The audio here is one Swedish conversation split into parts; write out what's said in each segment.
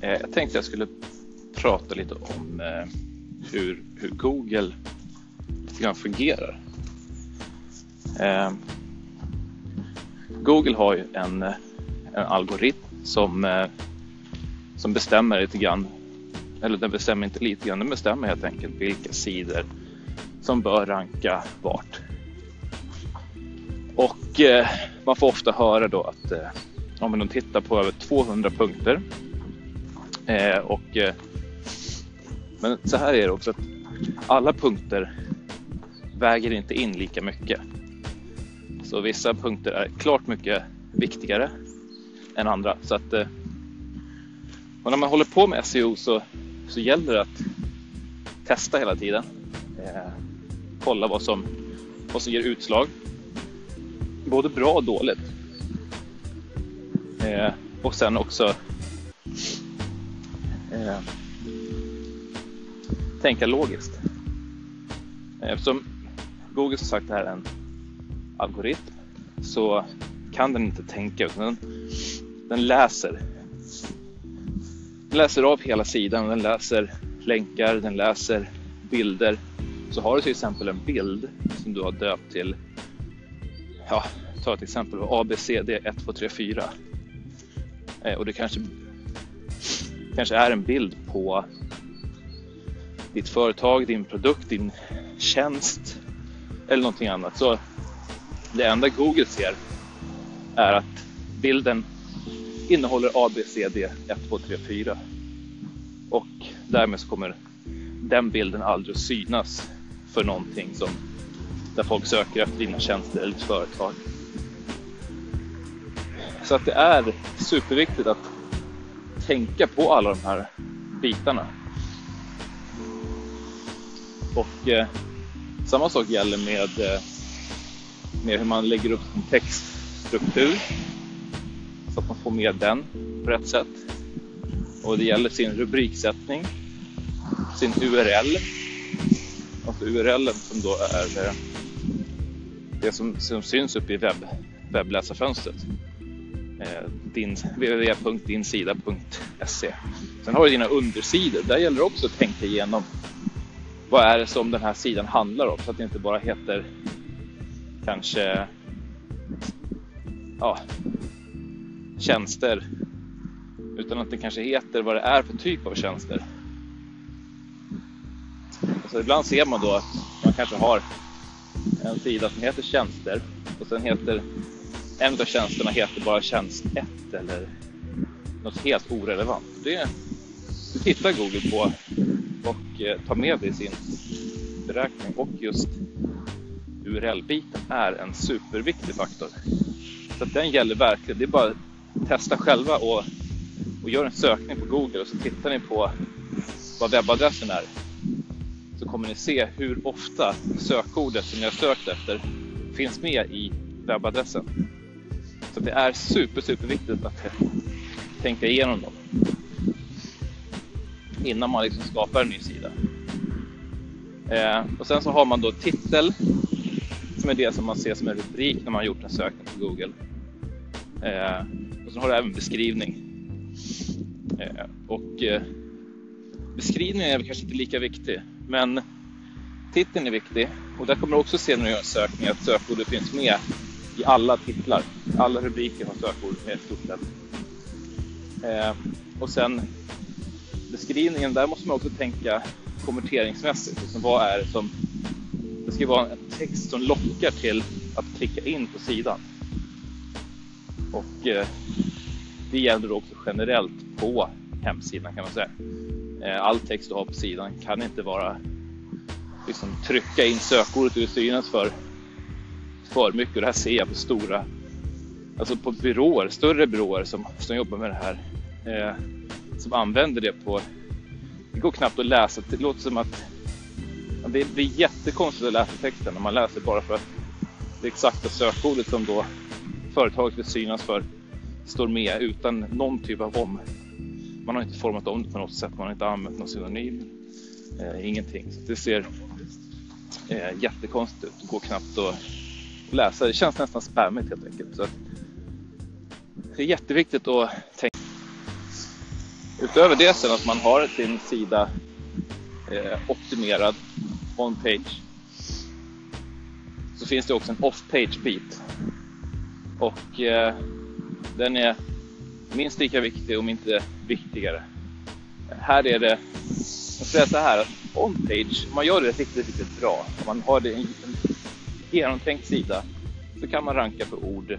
Eh, jag tänkte jag skulle prata lite om eh, hur, hur Google lite fungerar. Eh, Google har ju en, eh, en algoritm som, eh, som bestämmer lite grann, eller den bestämmer inte lite grann, den bestämmer helt enkelt vilka sidor som bör ranka vart. Och eh, man får ofta höra då att eh, om man tittar på över 200 punkter eh, och eh, men så här är det också att alla punkter väger inte in lika mycket. Så vissa punkter är klart mycket viktigare än andra. Så att, eh, och när man håller på med SEO så, så gäller det att testa hela tiden. Eh, kolla vad som, vad som ger utslag både bra och dåligt. Och sen också eh, tänka logiskt. Eftersom Google som sagt är en algoritm så kan den inte tänka utan den, den läser. Den läser av hela sidan, den läser länkar, den läser bilder. Så har du till exempel en bild som du har döpt till ja, ta ett exempel, ABCD 1, 2, 3, 4. Och det kanske, kanske är en bild på ditt företag, din produkt, din tjänst eller någonting annat. Så det enda Google ser är att bilden innehåller ABCD 1, 2, 3, 4. Och därmed så kommer den bilden aldrig att synas för någonting som där folk söker efter dina tjänster eller ditt företag. Så att det är superviktigt att tänka på alla de här bitarna. Och eh, samma sak gäller med, eh, med hur man lägger upp sin textstruktur så att man får med den på rätt sätt. Och det gäller sin rubriksättning, sin URL, alltså URLen som då är eh, det som, som syns uppe i webb, webbläsarfönstret. Eh, din, www.dinsida.se Sen har du dina undersidor. Där gäller det också att tänka igenom vad är det som den här sidan handlar om så att det inte bara heter kanske ja, tjänster utan att det kanske heter vad det är för typ av tjänster. Alltså ibland ser man då att man kanske har en sida som heter tjänster och sen heter en av tjänsterna heter bara tjänst 1 eller något helt orelevant. Det, det tittar Google på och eh, tar med det i sin beräkning och just URL-biten är en superviktig faktor. Så den gäller verkligen. Det är bara att testa själva och, och gör en sökning på Google och så tittar ni på vad webbadressen är. Så kommer ni se hur ofta sökordet som ni har sökt efter finns med i webbadressen. Så det är super, super viktigt att tänka igenom dem innan man liksom skapar en ny sida. Eh, och sen så har man då titel som är det som man ser som en rubrik när man gjort en sökning på Google. Eh, och så har du även beskrivning. Eh, och eh, beskrivningen är väl kanske inte lika viktig, men titeln är viktig och där kommer du också se när du gör en sökning att sökordet finns med i alla titlar. Alla rubriker har sökord med ett stort sett. Eh, och sen beskrivningen, där måste man också tänka konverteringsmässigt. Liksom vad är det som... Det ska vara en text som lockar till att klicka in på sidan. Och eh, det gäller också generellt på hemsidan kan man säga. Eh, all text du har på sidan kan inte vara liksom trycka in sökordet du synas för för mycket och det här ser jag på stora, alltså på byråer, större byråer som, som jobbar med det här. Eh, som använder det på, det går knappt att läsa, det låter som att det blir jättekonstigt att läsa texten när man läser bara för att det exakta sökordet som då företaget vill synas för står med utan någon typ av om. Man har inte format om det på något sätt, man har inte använt någon synonym, eh, ingenting. Så det ser eh, jättekonstigt ut, det går knappt att läsa. Det känns nästan spammigt helt enkelt. Så det är jätteviktigt att tänka. Utöver det sen att man har sin sida eh, optimerad on-page så finns det också en off-page bit. Och eh, den är minst lika viktig om inte viktigare. Här är det, jag säga så här, att on-page, om man gör det riktigt, riktigt bra, om man har det en, en genomtänkt sida, så kan man ranka för ord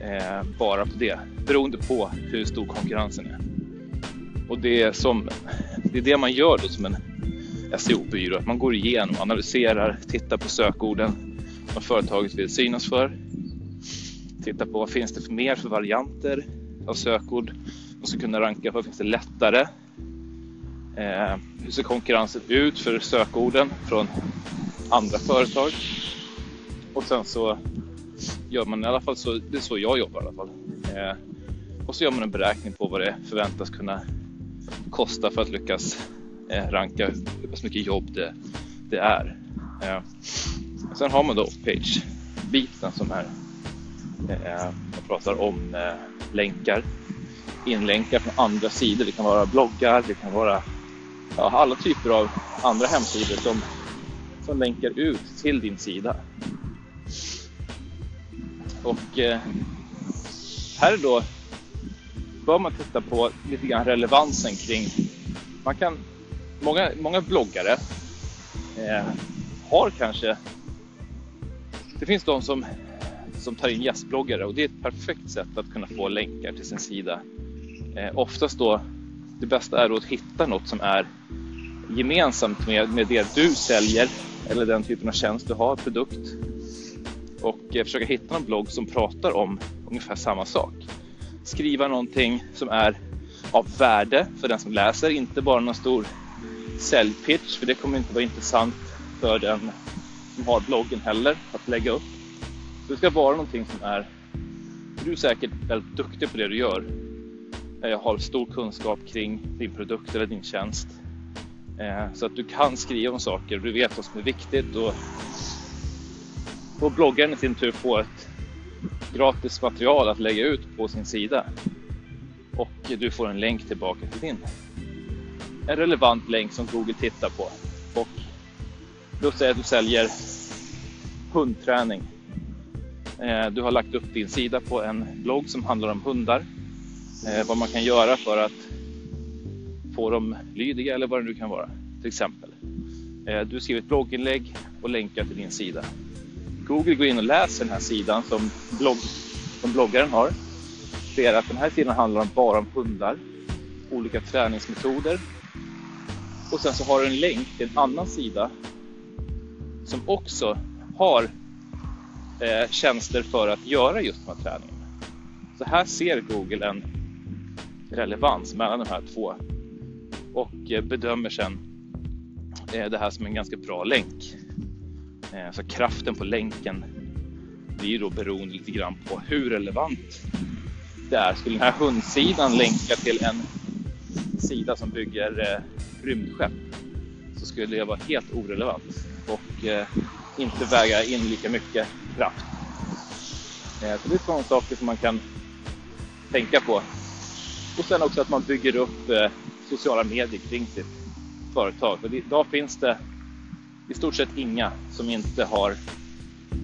eh, bara på det, beroende på hur stor konkurrensen är. Och det är, som, det är det man gör då som en SEO-byrå, att man går igenom, analyserar, tittar på sökorden som företaget vill synas för, tittar på vad finns det för mer för varianter av sökord som ska kunna ranka vad finns det lättare? Eh, hur ser konkurrensen ut för sökorden från andra företag? Och sen så gör man i alla fall så, det är så jag jobbar i alla fall. Eh, och så gör man en beräkning på vad det förväntas kunna kosta för att lyckas eh, ranka hur pass mycket jobb det, det är. Eh, sen har man då off-page-biten som är, eh, man pratar om eh, länkar, inlänkar från andra sidor. Det kan vara bloggar, det kan vara ja, alla typer av andra hemsidor som, som länkar ut till din sida. Och eh, här då bör man titta på lite grann relevansen kring, man kan, många, många bloggare eh, har kanske, det finns de som, som tar in gästbloggare och det är ett perfekt sätt att kunna få länkar till sin sida. Eh, oftast då, det bästa är då att hitta något som är gemensamt med, med det du säljer eller den typen av tjänst du har, produkt och eh, försöka hitta någon blogg som pratar om ungefär samma sak. Skriva någonting som är av värde för den som läser, inte bara någon stor säljpitch, för det kommer inte vara intressant för den som har bloggen heller att lägga upp. Så det ska vara någonting som är, du är säkert väldigt duktig på det du gör, eh, Jag har stor kunskap kring din produkt eller din tjänst. Eh, så att du kan skriva om saker, du vet vad som är viktigt och och bloggaren i sin tur får ett gratis material att lägga ut på sin sida. Och du får en länk tillbaka till din. En relevant länk som Google tittar på. Och låt säga att du säljer hundträning. Eh, du har lagt upp din sida på en blogg som handlar om hundar. Eh, vad man kan göra för att få dem lydiga eller vad det nu kan vara. Till exempel. Eh, du skriver ett blogginlägg och länkar till din sida. Google går in och läser den här sidan som, blogg, som bloggaren har. Ser att den här sidan handlar bara om hundar, olika träningsmetoder. Och sen så har du en länk till en annan sida som också har eh, tjänster för att göra just de här träningarna. Så här ser Google en relevans mellan de här två och eh, bedömer sen eh, det här som en ganska bra länk. Eh, så kraften på länken blir då beroende lite grann på hur relevant det är. Skulle den här hundsidan länka till en sida som bygger rymdskepp så skulle det vara helt orelevant och inte väga in lika mycket kraft. Så det är sådana saker som man kan tänka på. Och sen också att man bygger upp sociala medier kring sitt företag. För idag finns det i stort sett inga som inte har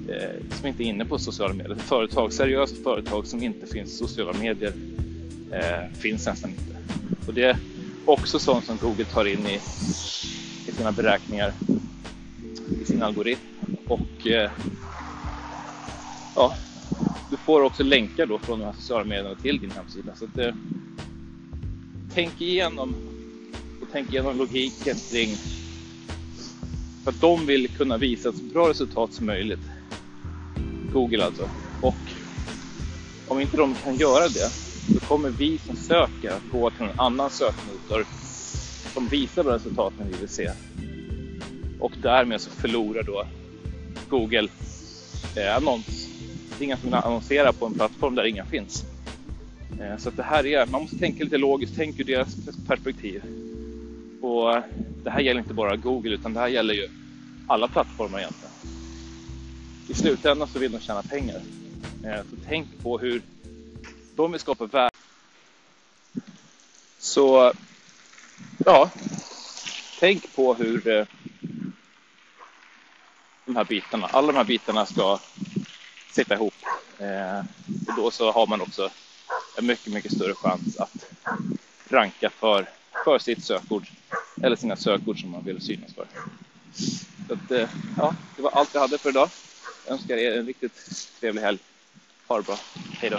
eh, som inte är inne på sociala medier. Företag, seriösa företag som inte finns i sociala medier eh, finns nästan inte. Och det är också sånt som Google tar in i, i sina beräkningar i sin algoritm. Och eh, ja, du får också länkar då från de här sociala medierna till din hemsida. Så att, eh, tänk igenom och tänk igenom logiken kring för att de vill kunna visa ett så bra resultat som möjligt. Google alltså. Och om inte de kan göra det, då kommer vi som söker att gå till en annan sökmotor som visar bra resultaten vi vill se. Och därmed så förlorar då Google eh, annons. Det är ingen som vill annonsera på en plattform där inga finns. Eh, så att det här är, man måste tänka lite logiskt, tänk ur deras perspektiv. Och det här gäller inte bara Google utan det här gäller ju alla plattformar egentligen. I slutändan så vill de tjäna pengar. Eh, så tänk på hur de vill skapa värde. Så ja, tänk på hur eh, de här bitarna, alla de här bitarna ska sitta ihop. Och då så har man också en mycket, mycket större chans att ranka för, för sitt sökord eller sina sökord som man vill synas för. Så att, eh, ja, det var allt jag hade för idag. Jag önskar er en riktigt trevlig helg. Ha det bra. Hej då.